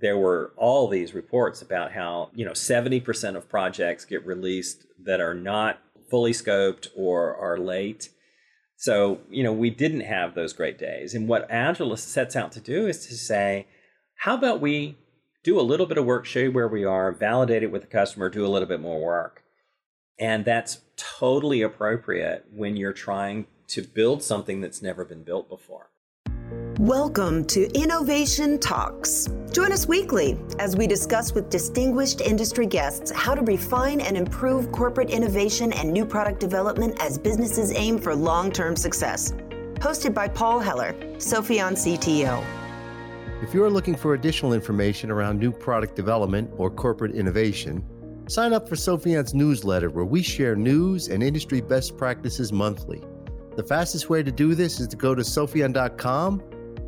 there were all these reports about how, you know, 70% of projects get released that are not fully scoped or are late. So, you know, we didn't have those great days. And what Agile sets out to do is to say, how about we do a little bit of work, show you where we are, validate it with the customer, do a little bit more work. And that's totally appropriate when you're trying to build something that's never been built before. Welcome to Innovation Talks. Join us weekly as we discuss with distinguished industry guests how to refine and improve corporate innovation and new product development as businesses aim for long term success. Hosted by Paul Heller, Sopheon CTO. If you're looking for additional information around new product development or corporate innovation, sign up for Sopheon's newsletter where we share news and industry best practices monthly. The fastest way to do this is to go to sopheon.com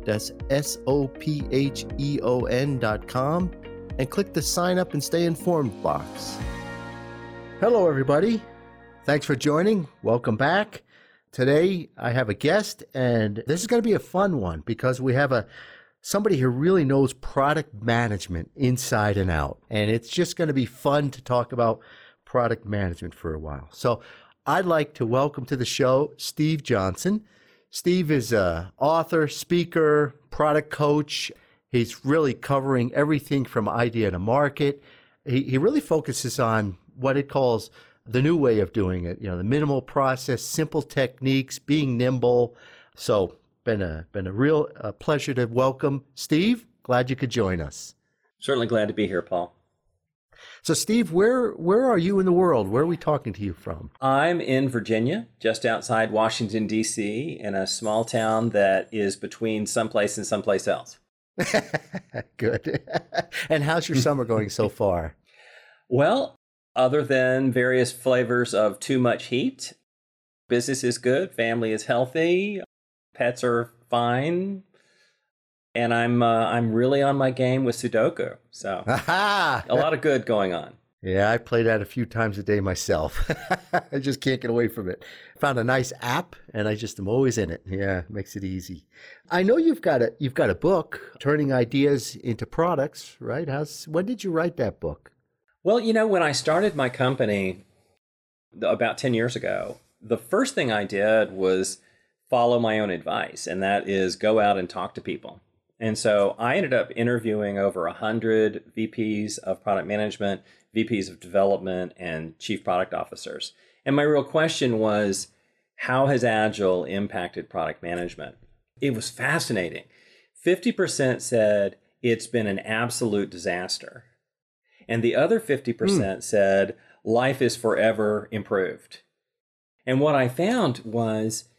that's S O P H E O N dot com and click the sign up and stay informed box. Hello, everybody. Thanks for joining. Welcome back. Today I have a guest, and this is going to be a fun one because we have a somebody who really knows product management inside and out, and it's just going to be fun to talk about product management for a while. So I'd like to welcome to the show Steve Johnson. Steve is a author, speaker, product coach. He's really covering everything from idea to market. He, he really focuses on what it calls the new way of doing it. You know, the minimal process, simple techniques, being nimble. So, been a been a real uh, pleasure to welcome Steve. Glad you could join us. Certainly glad to be here, Paul. So, Steve, where where are you in the world? Where are we talking to you from? I'm in Virginia, just outside Washington D.C., in a small town that is between someplace and someplace else. Good. and how's your summer going so far? Well, other than various flavors of too much heat, business is good, family is healthy, pets are fine, and I'm uh, I'm really on my game with Sudoku. So a lot of good going on. Yeah, I play that a few times a day myself. I just can't get away from it. Found a nice app, and I just am always in it. Yeah, makes it easy. I know you've got a you've got a book, turning ideas into products, right? How's when did you write that book? Well, you know, when I started my company about ten years ago, the first thing I did was follow my own advice, and that is go out and talk to people. And so I ended up interviewing over 100 VPs of product management, VPs of development, and chief product officers. And my real question was how has Agile impacted product management? It was fascinating. 50% said it's been an absolute disaster. And the other 50% mm. said life is forever improved. And what I found was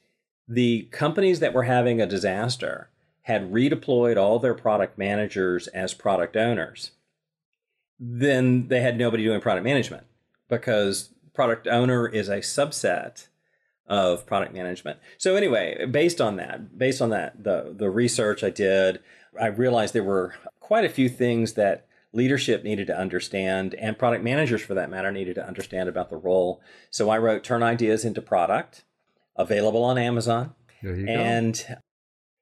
the companies that were having a disaster had redeployed all their product managers as product owners, then they had nobody doing product management because product owner is a subset of product management. So anyway, based on that, based on that, the the research I did, I realized there were quite a few things that leadership needed to understand and product managers for that matter needed to understand about the role. So I wrote Turn Ideas into Product, available on Amazon. and go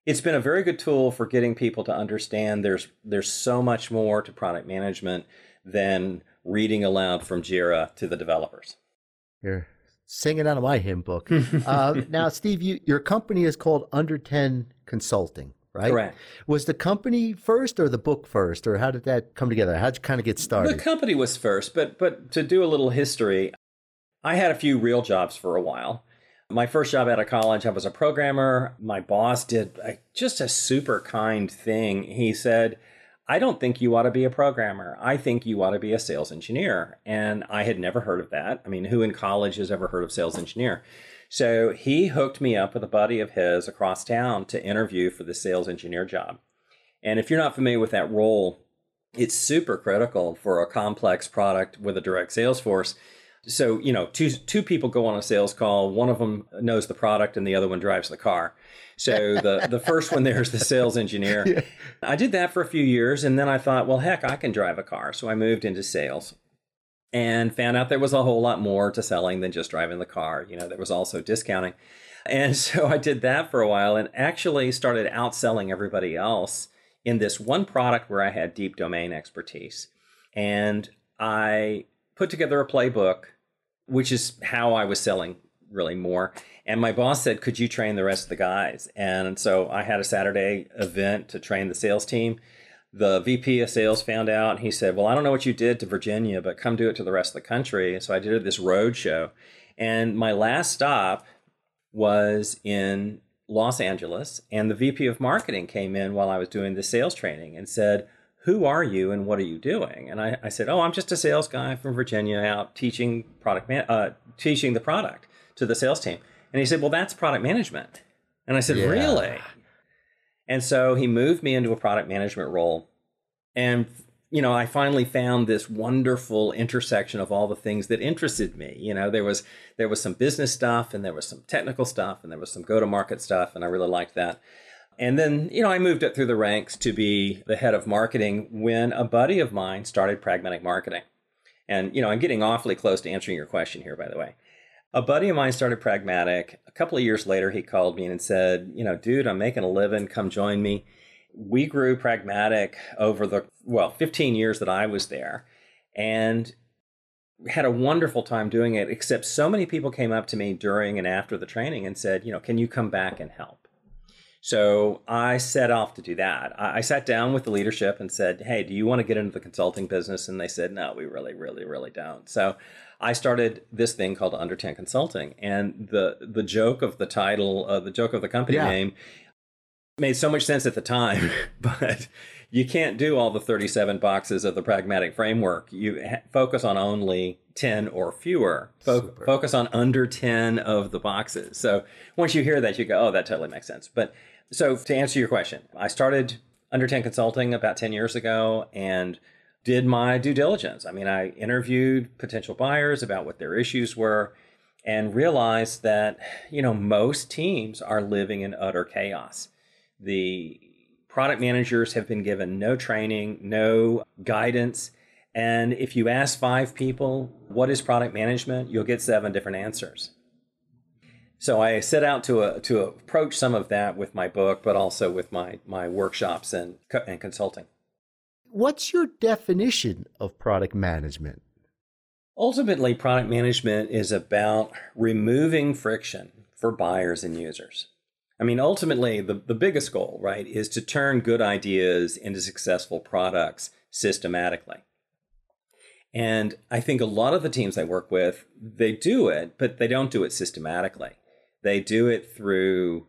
it's been a very good tool for getting people to understand there's there's so much more to product management than reading aloud from Jira to the developers. You're singing out of my hymn book. uh, now, Steve, you, your company is called Under 10 Consulting, right? Correct. Was the company first or the book first, or how did that come together? How'd you kind of get started? The company was first, but but to do a little history, I had a few real jobs for a while. My first job out of college, I was a programmer. My boss did a, just a super kind thing. He said, I don't think you ought to be a programmer. I think you ought to be a sales engineer. And I had never heard of that. I mean, who in college has ever heard of sales engineer? So he hooked me up with a buddy of his across town to interview for the sales engineer job. And if you're not familiar with that role, it's super critical for a complex product with a direct sales force so, you know, two two people go on a sales call, one of them knows the product and the other one drives the car. So the the first one there's the sales engineer. Yeah. I did that for a few years and then I thought, well, heck, I can drive a car. So I moved into sales and found out there was a whole lot more to selling than just driving the car. You know, there was also discounting. And so I did that for a while and actually started outselling everybody else in this one product where I had deep domain expertise. And I put together a playbook, which is how I was selling really more. And my boss said, Could you train the rest of the guys? And so I had a Saturday event to train the sales team. The VP of sales found out. He said, Well, I don't know what you did to Virginia, but come do it to the rest of the country. And so I did this road show. And my last stop was in Los Angeles. And the VP of marketing came in while I was doing the sales training and said, who are you and what are you doing? And I, I said, oh, I'm just a sales guy from Virginia out teaching product, man, uh, teaching the product to the sales team. And he said, Well, that's product management. And I said, yeah. Really? And so he moved me into a product management role. And, you know, I finally found this wonderful intersection of all the things that interested me. You know, there was there was some business stuff and there was some technical stuff and there was some go-to-market stuff, and I really liked that. And then, you know, I moved up through the ranks to be the head of marketing when a buddy of mine started pragmatic marketing. And, you know, I'm getting awfully close to answering your question here, by the way a buddy of mine started Pragmatic. A couple of years later, he called me and said, You know, dude, I'm making a living. Come join me. We grew Pragmatic over the, well, 15 years that I was there and had a wonderful time doing it, except so many people came up to me during and after the training and said, You know, can you come back and help? So I set off to do that. I sat down with the leadership and said, Hey, do you want to get into the consulting business? And they said, No, we really, really, really don't. So I started this thing called Under 10 Consulting. And the the joke of the title, uh, the joke of the company yeah. name made so much sense at the time, but you can't do all the 37 boxes of the pragmatic framework. You ha- focus on only 10 or fewer. Fo- focus on under 10 of the boxes. So once you hear that, you go, oh, that totally makes sense. But so to answer your question, I started under 10 consulting about 10 years ago and did my due diligence. I mean, I interviewed potential buyers about what their issues were and realized that, you know, most teams are living in utter chaos. The product managers have been given no training, no guidance. And if you ask five people, what is product management, you'll get seven different answers. So I set out to, uh, to approach some of that with my book, but also with my, my workshops and, and consulting what's your definition of product management? Ultimately, product management is about removing friction for buyers and users. I mean, ultimately, the, the biggest goal, right, is to turn good ideas into successful products systematically. And I think a lot of the teams I work with, they do it, but they don't do it systematically. They do it through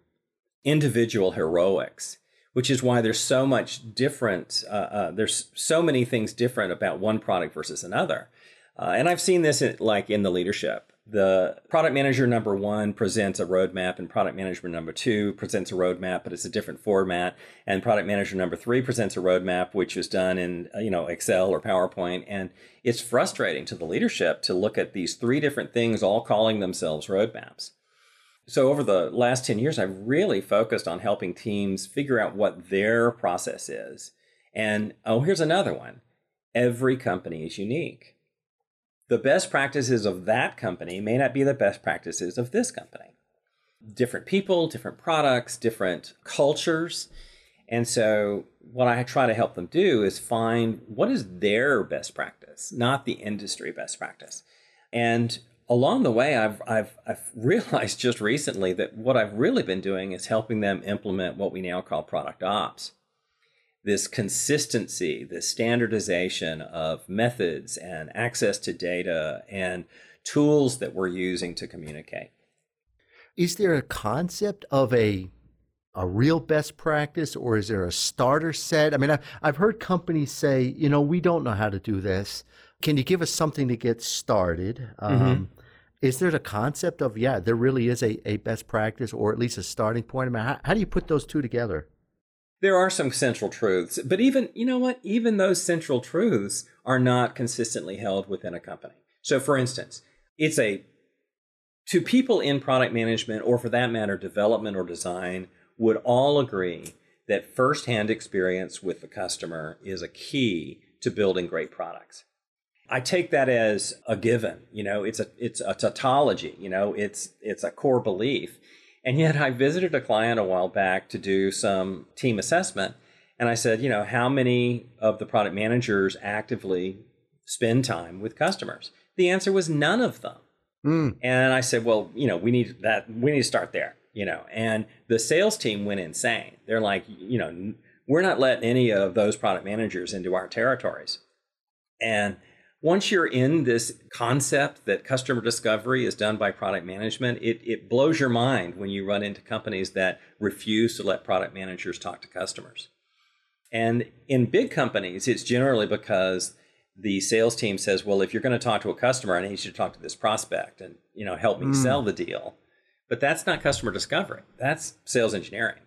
individual heroics which is why there's so much different. Uh, uh, there's so many things different about one product versus another, uh, and I've seen this in, like in the leadership. The product manager number one presents a roadmap, and product manager number two presents a roadmap, but it's a different format. And product manager number three presents a roadmap, which is done in uh, you know Excel or PowerPoint, and it's frustrating to the leadership to look at these three different things all calling themselves roadmaps. So, over the last 10 years, I've really focused on helping teams figure out what their process is. And oh, here's another one every company is unique. The best practices of that company may not be the best practices of this company. Different people, different products, different cultures. And so, what I try to help them do is find what is their best practice, not the industry best practice. And along the way, I've, I've, I've realized just recently that what I've really been doing is helping them implement what we now call product ops. This consistency, this standardization of methods and access to data and tools that we're using to communicate. Is there a concept of a a real best practice or is there a starter set? I mean, I've, I've heard companies say, you know, we don't know how to do this. Can you give us something to get started? Mm-hmm. Um, is there the concept of yeah there really is a, a best practice or at least a starting point? I mean how, how do you put those two together? There are some central truths but even you know what? Even those central truths are not consistently held within a company. So for instance it's a to people in product management or for that matter development or design would all agree that firsthand experience with the customer is a key to building great products I take that as a given. You know, it's a it's a tautology. You know, it's it's a core belief. And yet, I visited a client a while back to do some team assessment, And I said, you know, how many of the product managers actively spend time with customers? The answer was none of them. Mm. And I said, well, you know, we need that. We need to start there, you know. And the sales team went insane. They're like, you know, we're not letting any of those product managers into our territories. And once you're in this concept that customer discovery is done by product management, it, it blows your mind when you run into companies that refuse to let product managers talk to customers. And in big companies, it's generally because the sales team says, "Well, if you're going to talk to a customer, I need you to talk to this prospect and you know help me mm. sell the deal." But that's not customer discovery. That's sales engineering.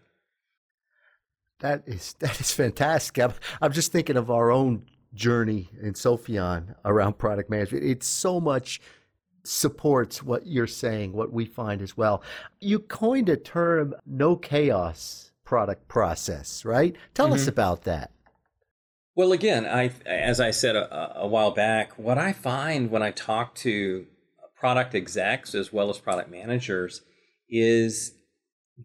That is that is fantastic. I'm, I'm just thinking of our own journey in Sopheon around product management. It's so much supports what you're saying, what we find as well. You coined a term, no chaos product process, right? Tell mm-hmm. us about that. Well, again, I as I said a, a, while back, what I find when I talk to product execs as well as product managers is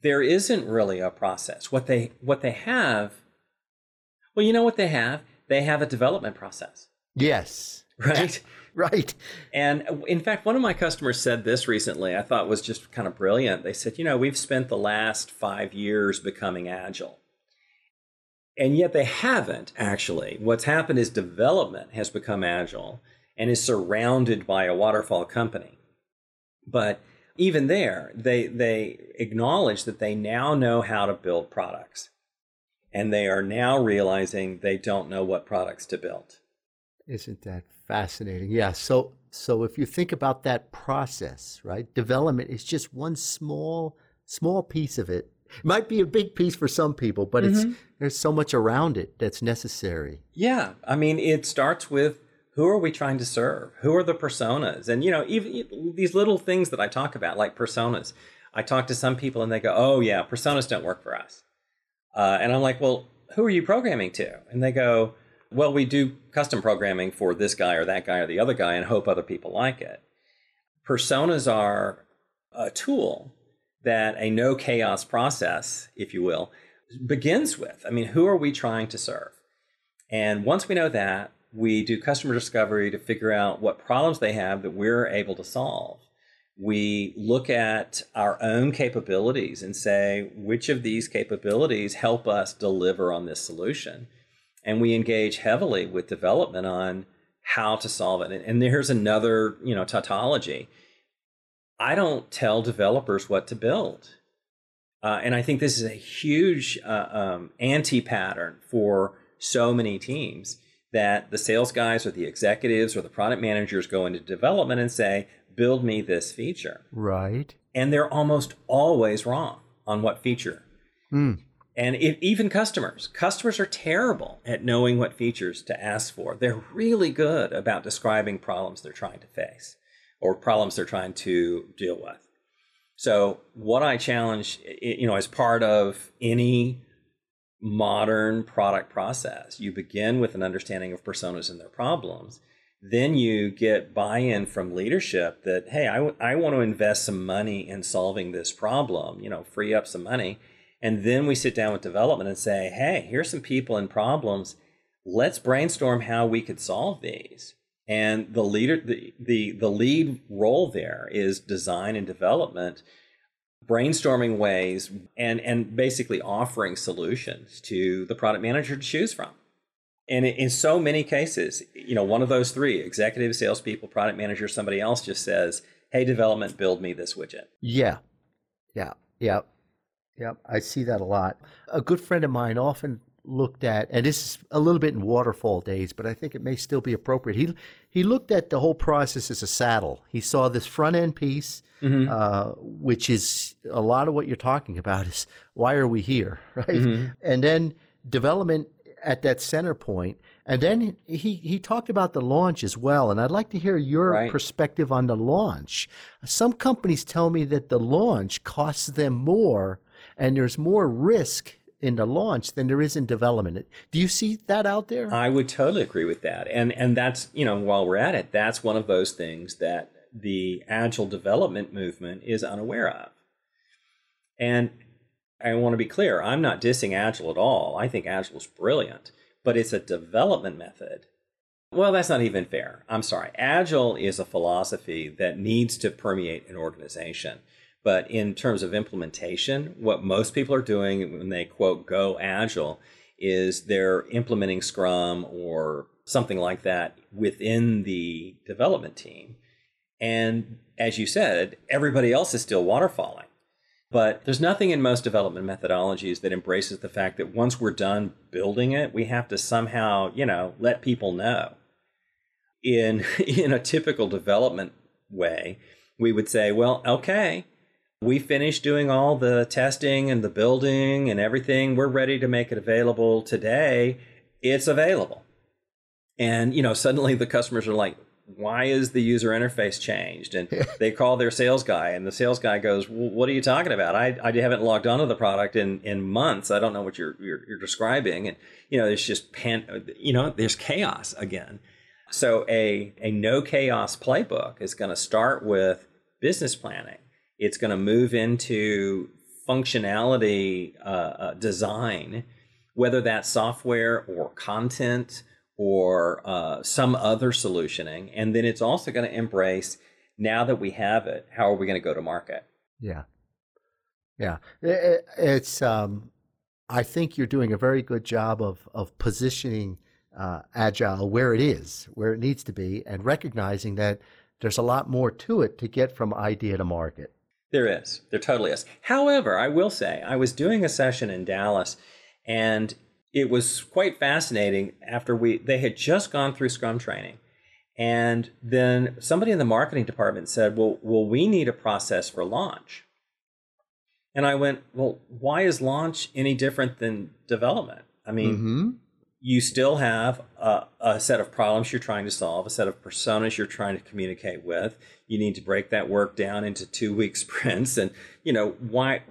there isn't really a process. What they what they have, well, you know what they have? They have a development process. Yes. Right. right. And in fact, one of my customers said this recently. I thought was just kind of brilliant. They said, you know, we've spent the last five years becoming agile and yet they haven't actually. What's happened is development has become agile and is surrounded by a waterfall company. But even there, they, they acknowledge that they now know how to build products. And they are now realizing they don't know what products to build. Isn't that fascinating? Yeah. So so if you think about that process, right? Development is just one small small piece of it it might be a big piece for some people, but mm-hmm. it's there's so much around it that's necessary. Yeah, I mean, it starts with who are we trying to serve? Who are the personas? And you know, even these little things that I talk about, like personas. I talk to some people and they go, "Oh yeah, personas don't work for us." Uh, and I'm like, "Well, who are you programming to?" And they go, "Well, we do custom programming for this guy or that guy or the other guy, and hope other people like it." Personas are a tool that a no chaos process, if you will, begins with. I mean, who are we trying to serve? And once we know that, we do customer discovery to figure out what problems they have that we're able to solve. We look at our own capabilities and say, which of these capabilities help us deliver on this solution? And we engage heavily with development on how to solve it. And, there's another, you know, tautology I don't tell developers what to build. Uh, and I think this is a huge uh, um, anti pattern for so many teams that the sales guys or the executives or the product managers go into development and say, build me this feature. Right. And they're almost always wrong on what feature. Mm. And if, even customers, customers are terrible at knowing what features to ask for. They're really good about describing problems they're trying to face or problems they're trying to deal with. So, what I challenge, you know, as part of any modern product process, you begin with an understanding of personas and their problems. Then you get buy in from leadership that, hey, I, w- I want to invest some money in solving this problem, you know, free up some money. And then we sit down with development and say, hey, here's some people and problems. Let's brainstorm how we could solve these and the leader the, the the lead role there is design and development brainstorming ways and and basically offering solutions to the product manager to choose from and in so many cases you know one of those three executive salespeople product manager somebody else just says hey development build me this widget yeah yeah yeah yeah i see that a lot a good friend of mine often looked at, and this is a little bit in waterfall days, but I think it may still be appropriate. He he looked at the whole process as a saddle. He saw this front end piece, mm-hmm. uh, which is a lot of what you're talking about. Is why are we here, right? Mm-hmm. And then development at that center point, and then he he talked about the launch as well. And I'd like to hear your right. perspective on the launch. Some companies tell me that the launch costs them more, and there's more risk in the launch than there is in development. Do you see that out there? I would totally agree with that. And and that's, you know, while we're at it, that's one of those things that the agile development movement is unaware of. And I want to be clear, I'm not dissing Agile at all. I think Agile is brilliant, but it's a development method. Well, that's not even fair. I'm sorry. Agile is a philosophy that needs to permeate an organization. But in terms of implementation, what most people are doing when they quote go agile is they're implementing Scrum or something like that within the development team. And as you said, everybody else is still waterfalling. But there's nothing in most development methodologies that embraces the fact that once we're done building it, we have to somehow, you know, let people know. In in a typical development way, we would say, well, okay, we finished doing all the testing and the building and everything. We're ready to make it available today. It's available. And, you know, suddenly the customers are like, why is the user interface changed? And they call their sales guy, and the sales guy goes, well, "What are you talking about? I, I haven't logged onto the product in, in months. I don't know what you're, you're, you're describing." And you know, there's just pan, you know, there's chaos again. So a a no chaos playbook is going to start with business planning it's going to move into functionality uh, uh, design, whether that's software or content or uh, some other solutioning. And then it's also going to embrace now that we have it, how are we going to go to market? Yeah. Yeah. It, it's, um, I think you're doing a very good job of, of positioning uh, Agile where it is, where it needs to be, and recognizing that there's a lot more to it to get from idea to market. There is. There totally is. However, I will say, I was doing a session in Dallas and it was quite fascinating after we they had just gone through scrum training and then somebody in the marketing department said well well we need a process for launch and i went well why is launch any different than development i mean mm-hmm you still have a, a, set of problems you're trying to solve, a set of personas you're trying to communicate with. You need to break that work down into two week sprints. And, you know, why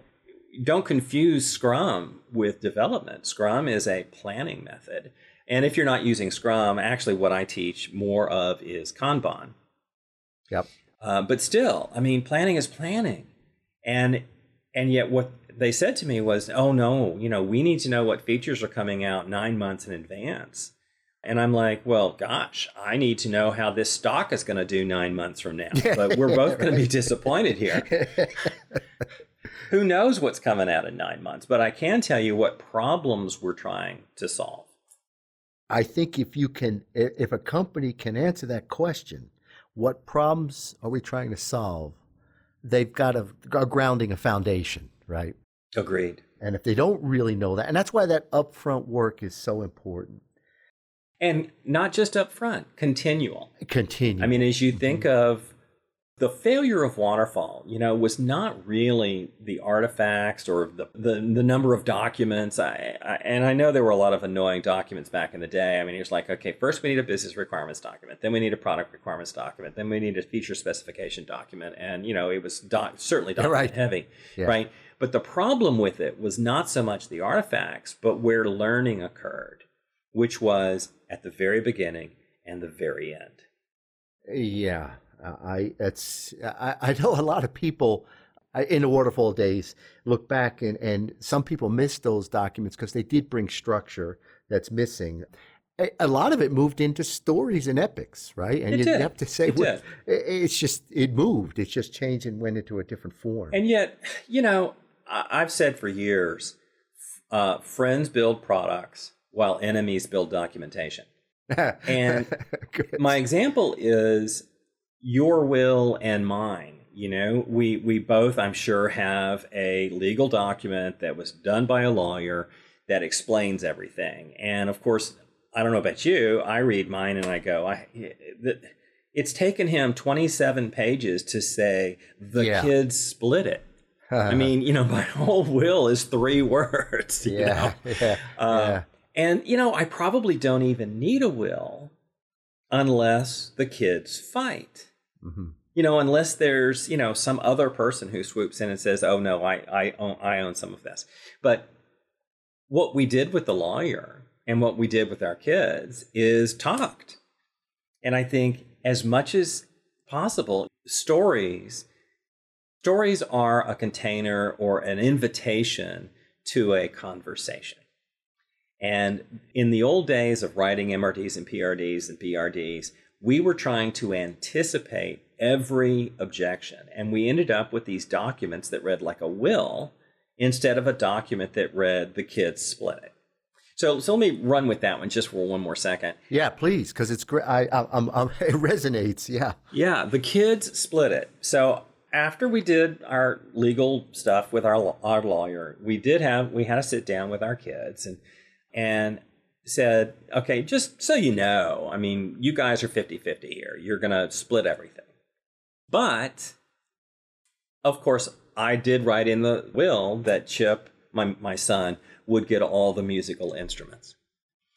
don't confuse Scrum with development. Scrum is a planning method. And if you're not using Scrum, actually, what I teach more of is Kanban. Yep. Uh, but still, I mean, planning is planning. And and yet what they said to me was, "Oh no, you know, we need to know what features are coming out 9 months in advance." And I'm like, "Well, gosh, I need to know how this stock is going to do 9 months from now." But we're both going to be disappointed here. Who knows what's coming out in 9 months, but I can tell you what problems we're trying to solve. I think if you can if a company can answer that question, what problems are we trying to solve? They've got a, a grounding, a foundation, right? Agreed. And if they don't really know that, and that's why that upfront work is so important. And not just upfront, continual. Continual. I mean, as you think mm-hmm. of the failure of Waterfall, you know, was not really the artifacts or the, the, the number of documents. I, I, and I know there were a lot of annoying documents back in the day. I mean, it was like, okay, first we need a business requirements document, then we need a product requirements document, then we need a feature specification document, and you know, it was doc- certainly document right. heavy, yeah. right? But the problem with it was not so much the artifacts, but where learning occurred, which was at the very beginning and the very end. Yeah, I it's I, I know a lot of people in the waterfall days look back and, and some people miss those documents because they did bring structure that's missing a lot of it moved into stories and epics, right? And you have to say, it well, it's just it moved. It's just changed and went into a different form. And yet, you know, I've said for years, uh, friends build products while enemies build documentation. and my example is your will and mine. You know, we we both, I'm sure, have a legal document that was done by a lawyer that explains everything. And of course, I don't know about you. I read mine and I go, I. It's taken him 27 pages to say the yeah. kids split it. I mean, you know, my whole will is three words. yeah, yeah, uh, yeah. And you know, I probably don't even need a will unless the kids fight. Mm-hmm. You know, unless there's you know some other person who swoops in and says, "Oh no, I I own I own some of this." But what we did with the lawyer and what we did with our kids is talked, and I think as much as possible, stories stories are a container or an invitation to a conversation. And in the old days of writing MRDs and PRDs and BRDs, we were trying to anticipate every objection. And we ended up with these documents that read like a will instead of a document that read the kids split it. So, so let me run with that one just for one more second. Yeah, please, because it's great. I, I, I'm, I'm, it resonates. Yeah. Yeah, the kids split it. So after we did our legal stuff with our our lawyer, we did have we had to sit down with our kids and and said, okay, just so you know, I mean, you guys are 50-50 here. You're going to split everything. But of course, I did write in the will that Chip, my my son, would get all the musical instruments.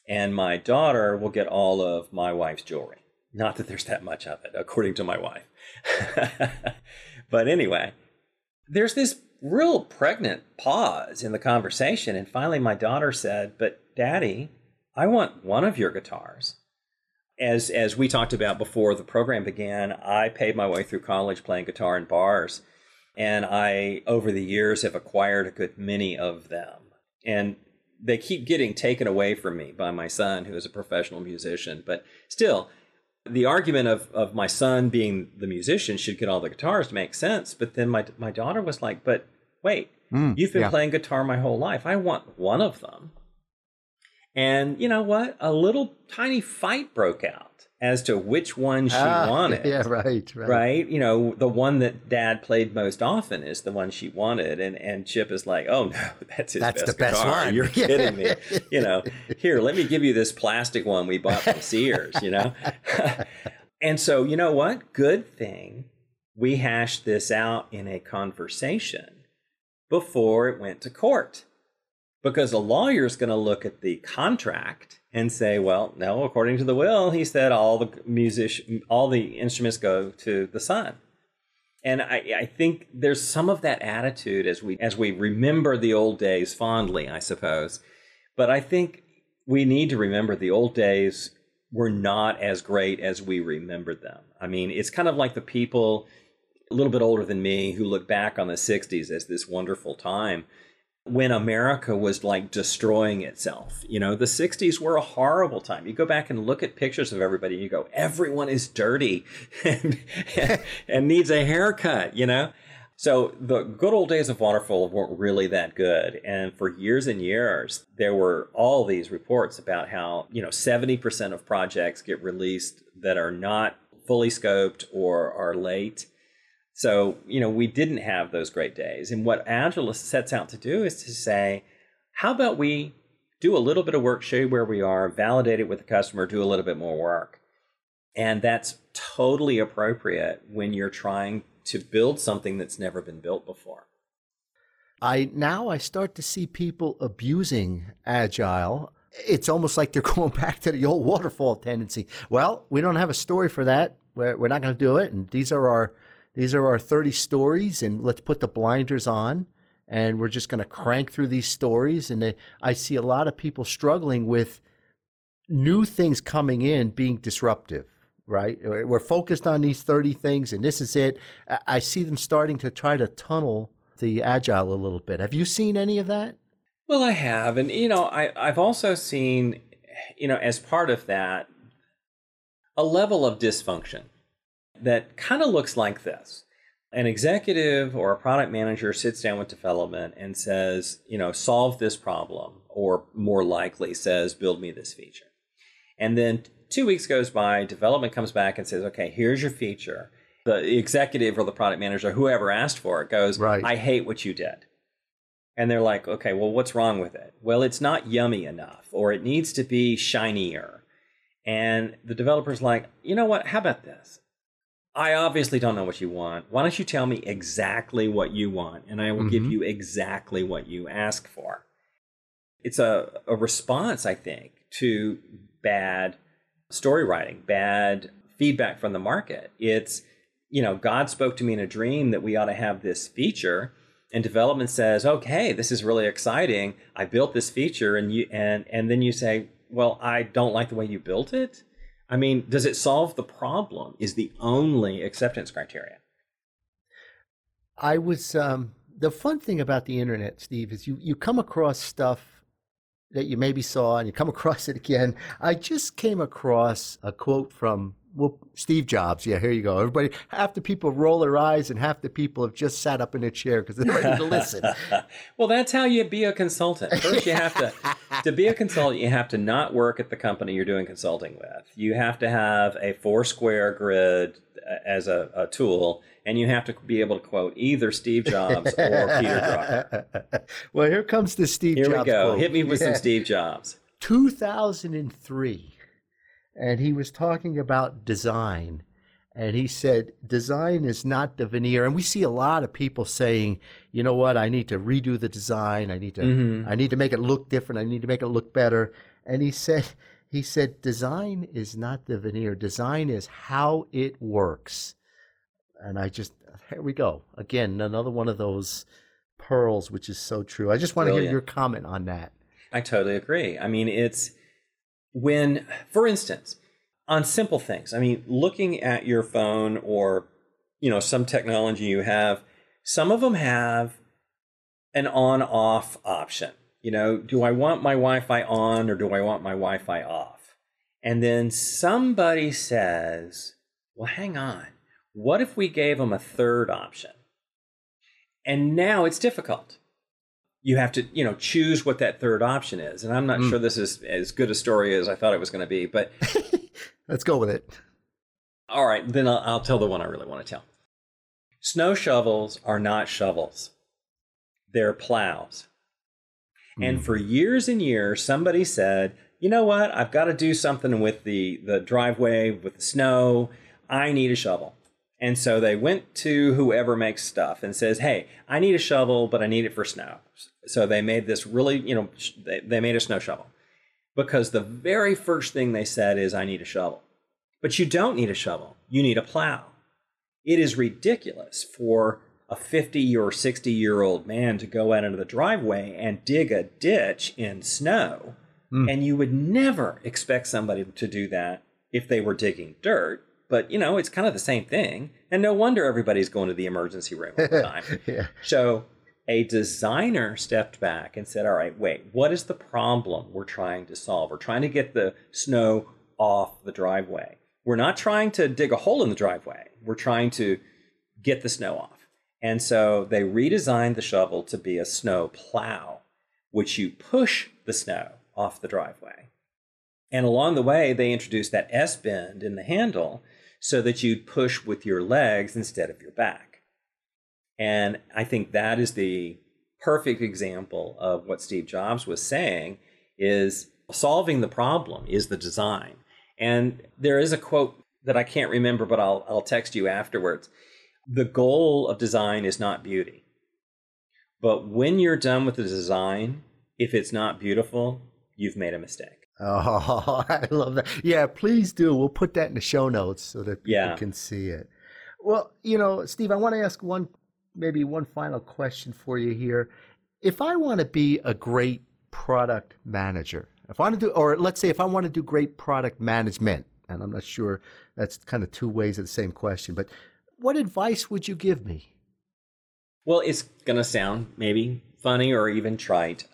And my daughter will get all of my wife's jewelry. Not that there's that much of it, according to my wife. but anyway, there's this real pregnant pause in the conversation. And finally, my daughter said, But daddy, I want one of your guitars. As, as we talked about before the program began, I paid my way through college playing guitar in bars. And I, over the years, have acquired a good many of them and they keep getting taken away from me by my son, who is a professional musician. But still, the argument of, of my son being the musician should get all the guitars makes sense. But then my my daughter was like, "But wait, mm, you've been yeah. playing guitar my whole life. I want one of them." And you know what? A little tiny fight broke out as to which one she ah, wanted. Yeah, right, right. Right? You know, the one that dad played most often is the one she wanted. And and Chip is like, oh no, that's his that's best the best guitar. one. You're kidding me. you know, here, let me give you this plastic one we bought from Sears, you know? and so, you know what? Good thing we hashed this out in a conversation before it went to court. Because a lawyer is going to look at the contract and say, well, no, according to the will, he said all the music, all the instruments go to the son. And I, I think there's some of that attitude as we as we remember the old days fondly, I suppose. But I think we need to remember the old days were not as great as we remembered them. I mean, it's kind of like the people a little bit older than me who look back on the 60s as this wonderful time when America was like destroying itself. You know, the 60s were a horrible time. You go back and look at pictures of everybody and you go, everyone is dirty and, and needs a haircut, you know? So the good old days of Waterfall weren't really that good. And for years and years, there were all these reports about how, you know, 70% of projects get released that are not fully scoped or are late. So, you know, we didn't have those great days. And what Agile sets out to do is to say, how about we do a little bit of work, show you where we are, validate it with the customer, do a little bit more work. And that's totally appropriate when you're trying to build something that's never been built before. I now I start to see people abusing agile. It's almost like they're going back to the old waterfall tendency. Well, we don't have a story for that. We're, we're not going to do it. And these are our these are our 30 stories, and let's put the blinders on, and we're just going to crank through these stories. And they, I see a lot of people struggling with new things coming in being disruptive, right? We're focused on these 30 things, and this is it. I see them starting to try to tunnel the agile a little bit. Have you seen any of that? Well, I have. And, you know, I, I've also seen, you know, as part of that, a level of dysfunction that kind of looks like this. An executive or a product manager sits down with development and says, you know, solve this problem, or more likely says, build me this feature. And then two weeks goes by, development comes back and says, okay, here's your feature. The executive or the product manager, whoever asked for it, goes, right. I hate what you did. And they're like, okay, well, what's wrong with it? Well, it's not yummy enough, or it needs to be shinier. And the developer's like, you know what? How about this? I obviously don't know what you want. Why don't you tell me exactly what you want, and I will mm-hmm. give you exactly what you ask for? It's a, a response, I think, to bad story writing, bad feedback from the market. It's, you know, God spoke to me in a dream that we ought to have this feature, and development says, okay, this is really exciting. I built this feature, and you and and then you say, well, I don't like the way you built it I mean, does it solve the problem? Is the only acceptance criteria? I was um, the fun thing about the internet, Steve, is you, you come across stuff that you maybe saw and you come across it again. I just came across a quote from well, Steve Jobs. Yeah, here you go. Everybody, half the people roll their eyes, and half the people have just sat up in a chair because they're ready to listen. well, that's how you be a consultant. First, you have to to be a consultant. You have to not work at the company you're doing consulting with. You have to have a four square grid uh, as a, a tool, and you have to be able to quote either Steve Jobs or Peter Drucker. well, here comes the Steve here Jobs. Here we go. Quote. Hit me with yeah. some Steve Jobs. 2003 and he was talking about design. And he said, design is not the veneer. And we see a lot of people saying, you know what, I need to redo the design. I need to, mm-hmm. I need to make it look different. I need to make it look better. And he said, he said, design is not the veneer. Design is how it works. And I just, here we go. Again, another one of those pearls, which is so true. I just want Brilliant. to hear your comment on that. I totally agree. I mean, it's, when, for instance, on simple things, I mean, looking at your phone or, you know, some technology you have, some of them have an on off option. You know, do I want my Wi Fi on or do I want my Wi Fi off? And then somebody says, well, hang on. What if we gave them a third option? And now it's difficult you have to you know choose what that third option is. And i'm not mm. sure this is as good a story as i thought it was going to be but let's go with it. All right then I'll, I'll, tell the one i really want to tell. Snow shovels are not shovels. They're plows. Mm. and for years and years somebody said you know what? I've got to do something with the the driveway with the snow. I need a shovel. And so they went to whoever makes stuff and says, "Hey, I need a shovel, but I need it for snow." So they made this really, you know, they, they made a snow shovel because the very first thing they said is, "I need a shovel." But you don't need a shovel. You need a plow. It is ridiculous for a 50 or 60 year old man to go out into the driveway and dig a ditch in snow. Mm. And you would never expect somebody to do that if they were digging dirt but you know, it's kind of the same thing. And no wonder everybody's going to the emergency room all the time. yeah. So a designer stepped back and said, All right, wait, what is the problem we're trying to solve? We're trying to get the snow off the driveway. We're not trying to dig a hole in the driveway. We're trying to get the snow off. And so they redesigned the shovel to be a snow plow, which you push the snow off the driveway. And along the way, they introduced that S bend in the handle so that you'd push with your legs instead of your back. And I think that is the perfect example of what Steve Jobs was saying is solving the problem is the design. And there is a quote that I can't remember, but I'll, I'll text you afterwards. The goal of design is not beauty. But when you're done with the design, if it's not beautiful, you've made a mistake. Oh, I love that. Yeah, please do. We'll put that in the show notes so that people yeah. can see it. Well, you know, Steve, I want to ask one, maybe one final question for you here. If I want to be a great product manager, if I want to do, or let's say if I want to do great product management, and I'm not sure that's kind of two ways of the same question, but what advice would you give me? Well, it's going to sound maybe funny or even trite.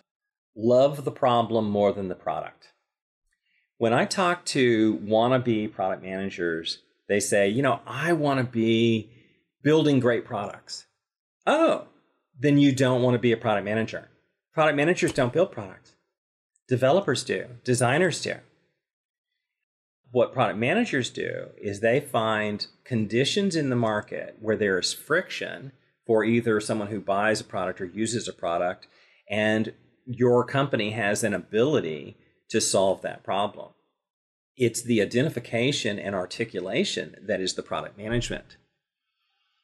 Love the problem more than the product when I talk to wannabe product managers, they say, you know, I want to be building great products. Oh, then you don't want to be a product manager. Product managers don't build products. Developers do, designers do. What product managers do is they find conditions in the market where there is friction for either someone who buys a product or uses a product, and your company has an ability to solve that problem. It's the identification and articulation that is the product management.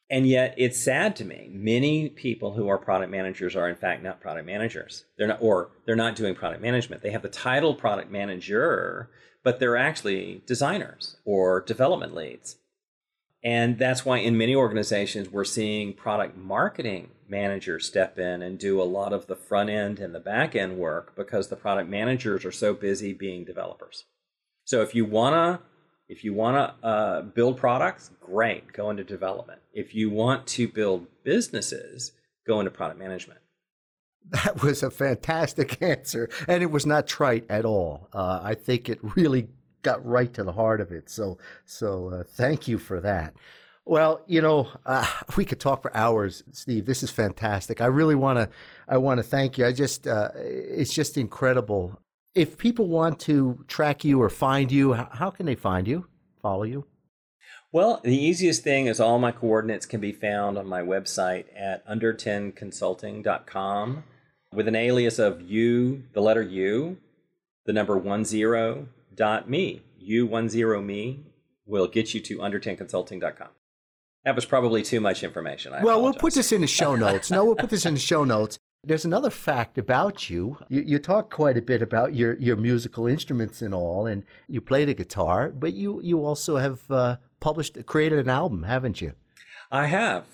And yet it's sad to me. Many people who are product managers are in fact not product managers. They're not or they're not doing product management. They have the title product manager, but they're actually designers or development leads. And that's why in many organizations we're seeing product marketing managers step in and do a lot of the front end and the back end work because the product managers are so busy being developers. So if you wanna if you wanna uh, build products, great, go into development. If you want to build businesses, go into product management. That was a fantastic answer, and it was not trite at all. Uh, I think it really got right to the heart of it. So, so uh, thank you for that. Well, you know, uh, we could talk for hours, Steve. This is fantastic. I really want to, I want to thank you. I just, uh, it's just incredible. If people want to track you or find you, how can they find you, follow you? Well, the easiest thing is all my coordinates can be found on my website at under10consulting.com with an alias of u, the letter u, the number one zero dot me. U10 me will get you to under10consulting.com. That was probably too much information. I well, apologize. we'll put this in the show notes. no, we'll put this in the show notes. There's another fact about you. you. You talk quite a bit about your, your musical instruments and all, and you play the guitar, but you, you also have uh, published, created an album, haven't you? I have.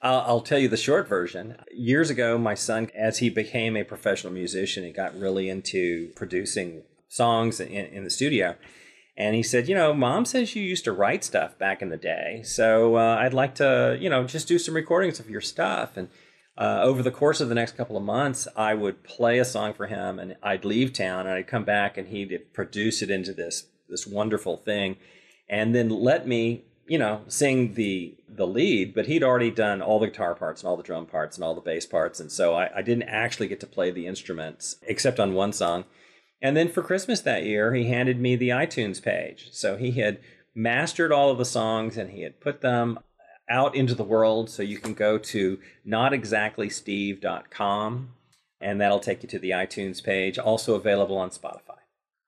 I'll, I'll tell you the short version. Years ago, my son, as he became a professional musician, he got really into producing songs in, in the studio. And he said, You know, mom says you used to write stuff back in the day. So uh, I'd like to, you know, just do some recordings of your stuff. And uh, over the course of the next couple of months, I would play a song for him and I'd leave town and I'd come back and he'd produce it into this, this wonderful thing and then let me, you know, sing the, the lead. But he'd already done all the guitar parts and all the drum parts and all the bass parts. And so I, I didn't actually get to play the instruments except on one song. And then for Christmas that year, he handed me the iTunes page. So he had mastered all of the songs and he had put them out into the world. So you can go to notexactlysteve.com and that'll take you to the iTunes page, also available on Spotify.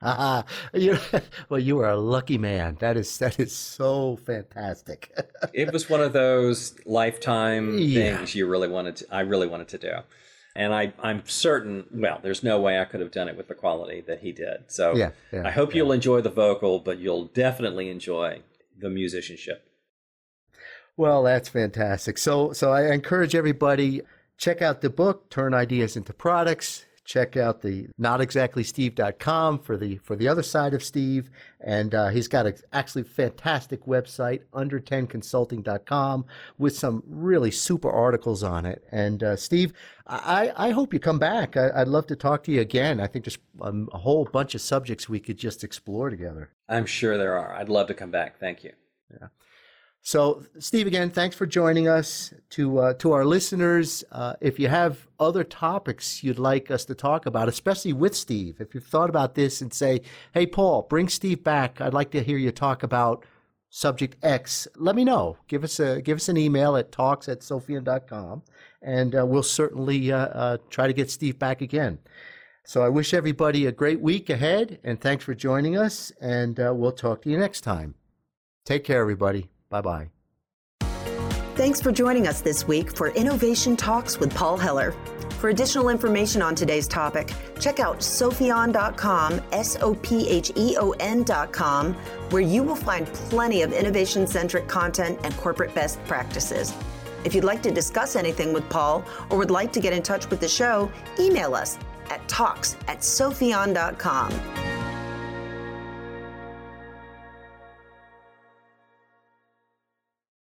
Ah, you well, you are a lucky man. That is that is so fantastic. it was one of those lifetime Yeah. things you really wanted to. I really wanted to do, and I I'm certain. Well, there's no way I could have done it with the quality that he did. So Yeah, yeah, I hope yeah. you'll enjoy the vocal, but you'll definitely enjoy the musicianship. Well, that's fantastic. So, so I encourage everybody check out the book, Turn Ideas into Products. Check out the notexactlysteve.com for the for the other side of Steve, and uh, he's got a actually fantastic website under10consulting.com with some really super articles on it. And uh, Steve, I, I hope you come back. I, I'd love to talk to you again. I think there's um, a whole bunch of subjects we could just explore together. I'm sure there are. I'd love to come back. Thank you. So, Steve, again, thanks for joining us. To uh, to our listeners, uh, if you have other topics you'd like us to talk about, especially with Steve, if you've thought about this and say, "Hey, Paul, bring Steve back. I'd like to hear you talk about subject X," let me know. Give us a give us an email at talks at sopheon.com, and uh, we'll certainly uh, uh, try to get Steve back again. So, I wish everybody a great week ahead, and thanks for joining us. And uh, we'll talk to you next time. Take care, everybody. Bye bye. Thanks for joining us this week for Innovation Talks with Paul Heller. For additional information on today's topic, check out sopheon.com, S O P H E O N.com, where you will find plenty of innovation centric content and corporate best practices. If you'd like to discuss anything with Paul or would like to get in touch with the show, email us at talks at sopheon.com.